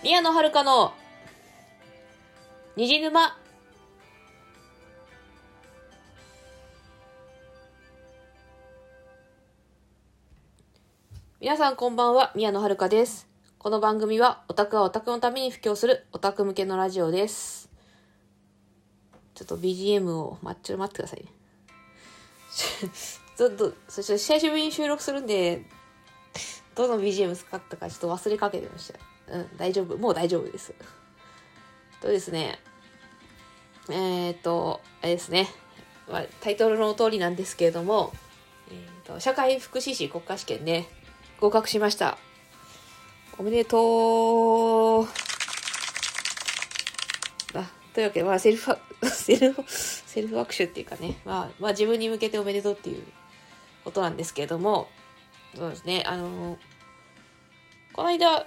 宮野遥の虹沼皆さんこんばんは、宮野遥です。この番組はオタクはオタクのために布教するオタク向けのラジオです。ちょっと BGM を、ま、ちょっと待ってくださいね。ちょっと、そして久しぶりに収録するんで、どの BGM 使ったかちょっと忘れかけてました。うん、大丈夫。もう大丈夫です。とですね、えー、っと、あれですね、まあ、タイトルの通りなんですけれども、えー、と社会福祉士国家試験ね、合格しました。おめでとう。あ、というわけで、まあ、セルフ、セルフ、セルフ握手っていうかね、まあ、まあ、自分に向けておめでとうっていうことなんですけれども、そうですね、あの、この間、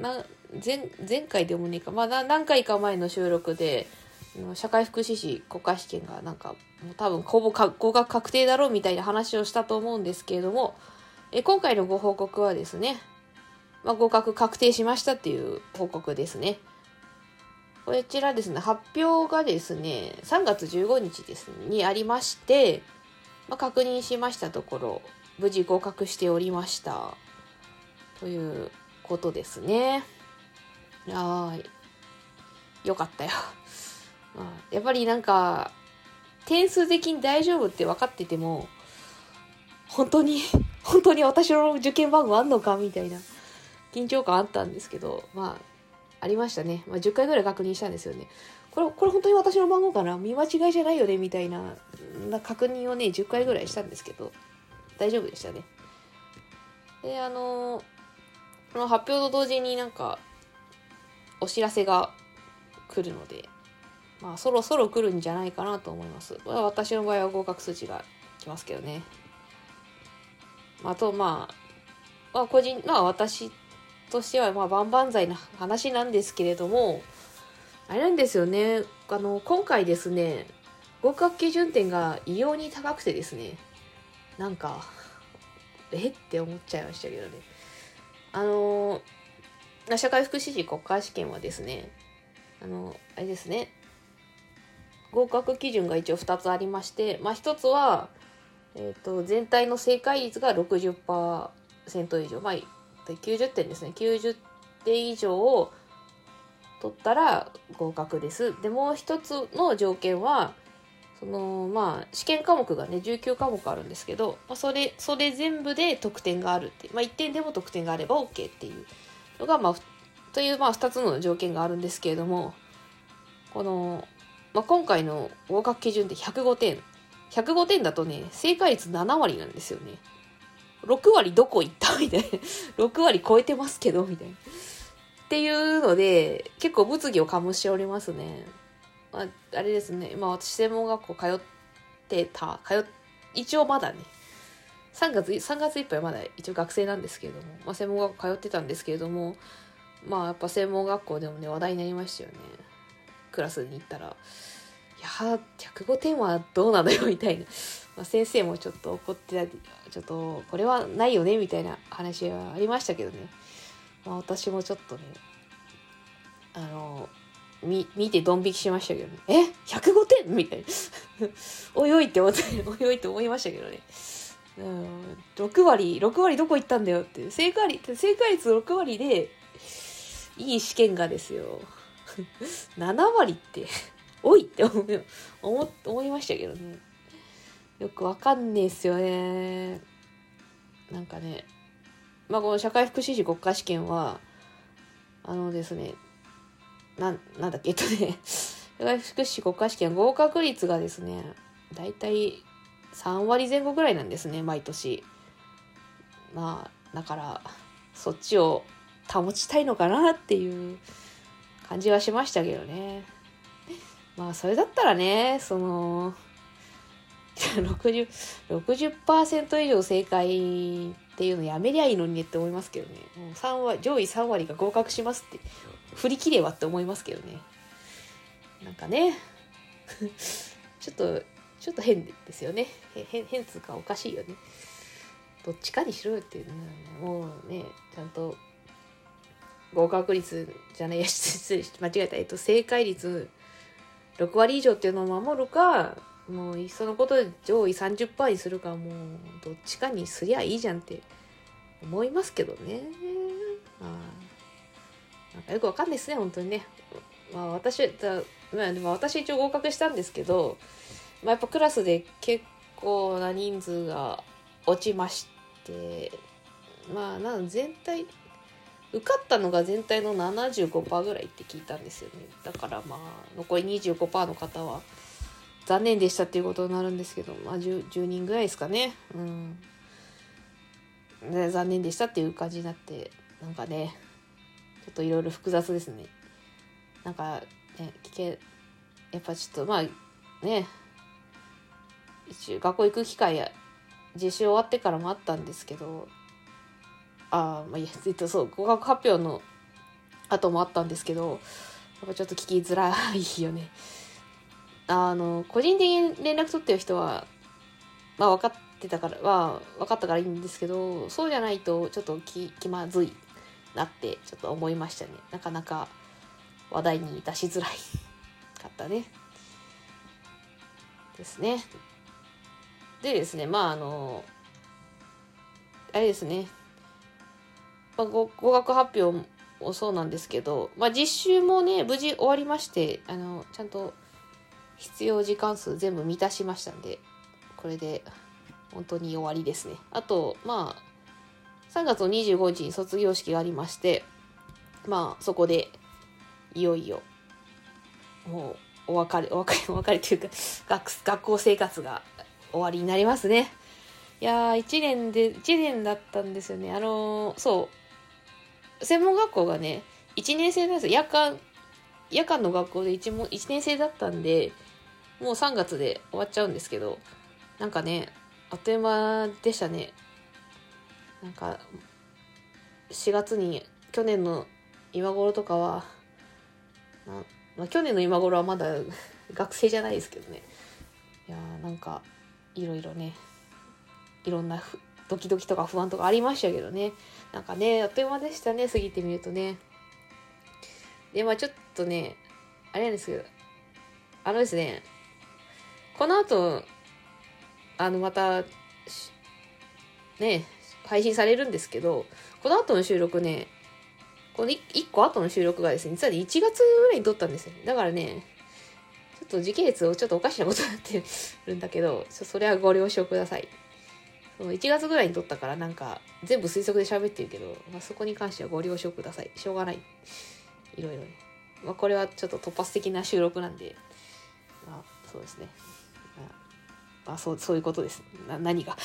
な前前回でもねえか、まあ、何回か前の収録で、社会福祉士国家試験がなんか、もう多分ほぼ合格確定だろうみたいな話をしたと思うんですけれども、え今回のご報告はですね、まあ、合格確定しましたっていう報告ですね。こちらですね、発表がですね、3月15日です、ね、にありまして、まあ、確認しましたところ、無事合格しておりました。ということですね。はい。よかったよ。まあやっぱりなんか、点数的に大丈夫って分かってても、本当に、本当に私の受験番号あんのかみたいな緊張感あったんですけど、まあ、ありましたね。まあ、10回ぐらい確認したんですよね。これ、これ本当に私の番号かな？見間違いじゃないよね？みたいな、な確認をね、10回ぐらいしたんですけど、大丈夫でしたね。で、あのこの発表と同時になんか、お知らせが来るので、まあ、そろそろ来るんじゃないかなと思います。これは私の場合は合格数値が来ますけどね。あと、まあ、まあ、個人、まあ、私としては、まあ、万々歳な話なんですけれども、あれなんですよね。あの、今回ですね、合格基準点が異様に高くてですね、なんか、え？って思っちゃいましたけどね。あの、社会福祉士国家試験はですね、あの、あれですね、合格基準が一応2つありまして、まあ、1つは、えー、と全体の正解率が60%以上、まあ、90点ですね。90点以上を取ったら合格です。でもう一つの条件はそのまあ試験科目がね19科目あるんですけど、まあ、それそれ全部で得点があるってまあ、1点でも得点があれば OK っていうのが、まあ、という、まあ、2つの条件があるんですけれどもこの、まあ、今回の合格基準で105点105点だとね、正解率7割なんですよね。6割どこ行ったみたいな。6割超えてますけど、みたいな。っていうので、結構物議を醸しておりますね。まあ、あれですね。まあ私専門学校通ってた、通っ、一応まだね、3月、3月いっぱいまだ一応学生なんですけれども、まあ専門学校通ってたんですけれども、まあやっぱ専門学校でもね、話題になりましたよね。クラスに行ったら。いや105点はどうなのよみたいな、まあ、先生もちょっと怒ってたちょっとこれはないよねみたいな話はありましたけどね、まあ、私もちょっとねあのみ見てドン引きしましたけどね。え？105点？みたいな。おいおいって思っておいおいって思いましたけどね。うん。6割6割どこ行ったんだよって。正解率正解率6割でいい試験がですよ。7割って おいって思い思思いましたけどね。よくわかんねえっすよね。なんかね、まあこの社会福祉士国家試験は、あのですね、なん、なんだっけ、えっとね、社会福祉国家試験合格率がですね、だいたい3割前後ぐらいなんですね、毎年。まあ、だから、そっちを保ちたいのかなっていう感じはしましたけどね。まあ、それだったらね、その、60、60%以上正解っていうのやめりゃいいのにねって思いますけどね。もう3割、上位3割が合格しますって、振り切ればって思いますけどね。なんかね、ちょっと、ちょっと変ですよね。変、変つうかおかしいよね。どっちかにしろよっていうね、もうね、ちゃんと、合格率じゃないや 失礼間違えた、えっと、正解率6割以上っていうのを守るかもういっそのことで上位30%にするかもうどっちかにすりゃいいじゃんって思いますけどね。まあ、なんかよくわかんないですね本当にね。まあ私だまあでも私一応合格したんですけど、まあ、やっぱクラスで結構な人数が落ちましてまあなん全体受かったのが全体の75%ぐらいって聞いたんですよねだからまあ残り25%の方は残念でしたっていうことになるんですけどまあ 10, 10人ぐらいですかね。うん。ね残念でしたっていう感じになってなんかねちょっといろいろ複雑ですね。なんかね聞けやっぱちょっとまあね。一応学校行く機会や実習終わってからもあったんですけどああまあいやえっとそう合格発表の後もあったんですけどやっぱちょっと聞きづらいよね。あの個人的に連絡取ってる人はまあ分かってたからは分かったからいいんですけどそうじゃないとちょっと気気まずいなってちょっと思いましたね。なかなか話題に出しづらいかったね。ですね。でですねまああのあれですね。まあ、合格発表もそうなんですけど、まあ、実習もね無事終わりましてあのちゃんと必要時間数全部満たしましたんでこれで本当に終わりですね。あとまあ3月の25日に卒業式がありましてまあそこでいよいよもうお別れお別れ お別れというか学学校生活が終わりになりますね。いやー1年で1年だったんですよね。あのー、そう。専門学校がね、1年生なんです。夜間、夜間の学校で 1, も1年生だったんで、もう3月で終わっちゃうんですけど、なんかね、あっという間でしたね。なんか、4月に、去年の今頃とかは、まあ、去年の今頃はまだ学生じゃないですけどね。いやーなんか、いろいろね、いろんなドキドキとか不安とかありましたけどね。なんかね、あっという間でしたね、過ぎてみるとね。で、まあちょっとね、あれなんですけど、あのですね、この後、あの、また、ね、配信されるんですけど、この後の収録ね、この 1, 1個後の収録がですね、実は、1月ぐらいに撮ったんですよ。だからね、ちょっと時系列をちょっとおかしなことになってるんだけど、それはご了承ください。1月ぐらいに撮ったからなんか全部推測で喋ってるけど、まあ、そこに関してはご了承ください。しょうがない。いろいろね。まあ、これはちょっと突発的な収録なんで、まあ、そうですね。まあ、そう、そういうことです。な、何が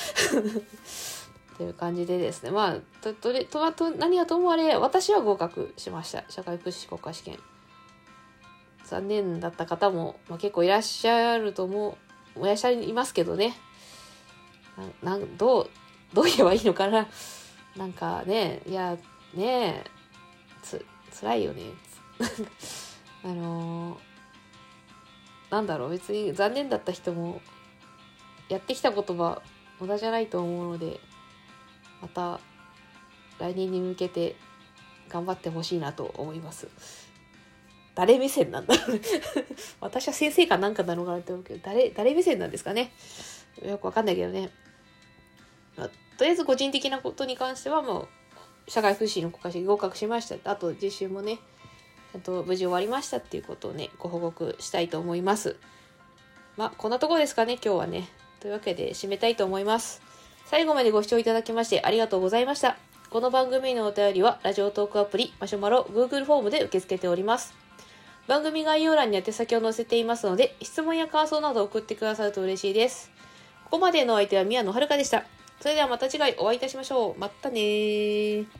という感じでですね。まあ、と、とれ、と、と、何はともあれ、私は合格しました。社会福祉国家試験。残念だった方も、まあ、結構いらっしゃると思う、いらっしゃいますけどね。ななどうどう言えばいいのかななんかねいやねつ辛いよね あのー、なんだろう別に残念だった人もやってきた言葉無駄じゃないと思うのでまた来年に向けて頑張ってほしいなと思います。誰目線なんだ 私は先生かなんかなのかなって思うけど誰誰目線なんですかね。よくわかんないけどね。まあ、とりあえず個人的なことに関してはもう社会福祉の国家試験合格しました。あと実習もねちゃんと無事終わりましたっていうことをねご報告したいと思います。まあこんなところですかね今日はね。というわけで締めたいと思います。最後までご視聴いただきましてありがとうございました。この番組のお便りはラジオトークアプリマシュマロ Google フォームで受け付けております。番組概要欄に宛先を載せていますので質問や感想など送ってくださると嬉しいです。ここまでのお相手は宮野遥でした。それではまた次回お会いいたしましょう。またね